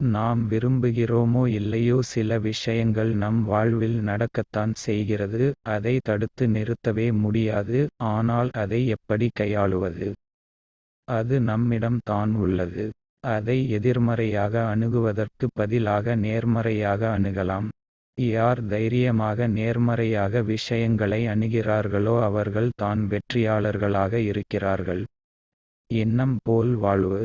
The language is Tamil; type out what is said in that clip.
நாம் விரும்புகிறோமோ இல்லையோ சில விஷயங்கள் நம் வாழ்வில் நடக்கத்தான் செய்கிறது அதை தடுத்து நிறுத்தவே முடியாது ஆனால் அதை எப்படி கையாளுவது? அது நம்மிடம் தான் உள்ளது. அதை எதிர்மறையாக அணுகுவதற்கு பதிலாக நேர்மறையாக அணுகலாம். யார் தைரியமாக நேர்மறையாக விஷயங்களை அணுகிறார்களோ அவர்கள் தான் வெற்றியாளர்களாக இருக்கிறார்கள். எண்ணம் போல் வாழ்வு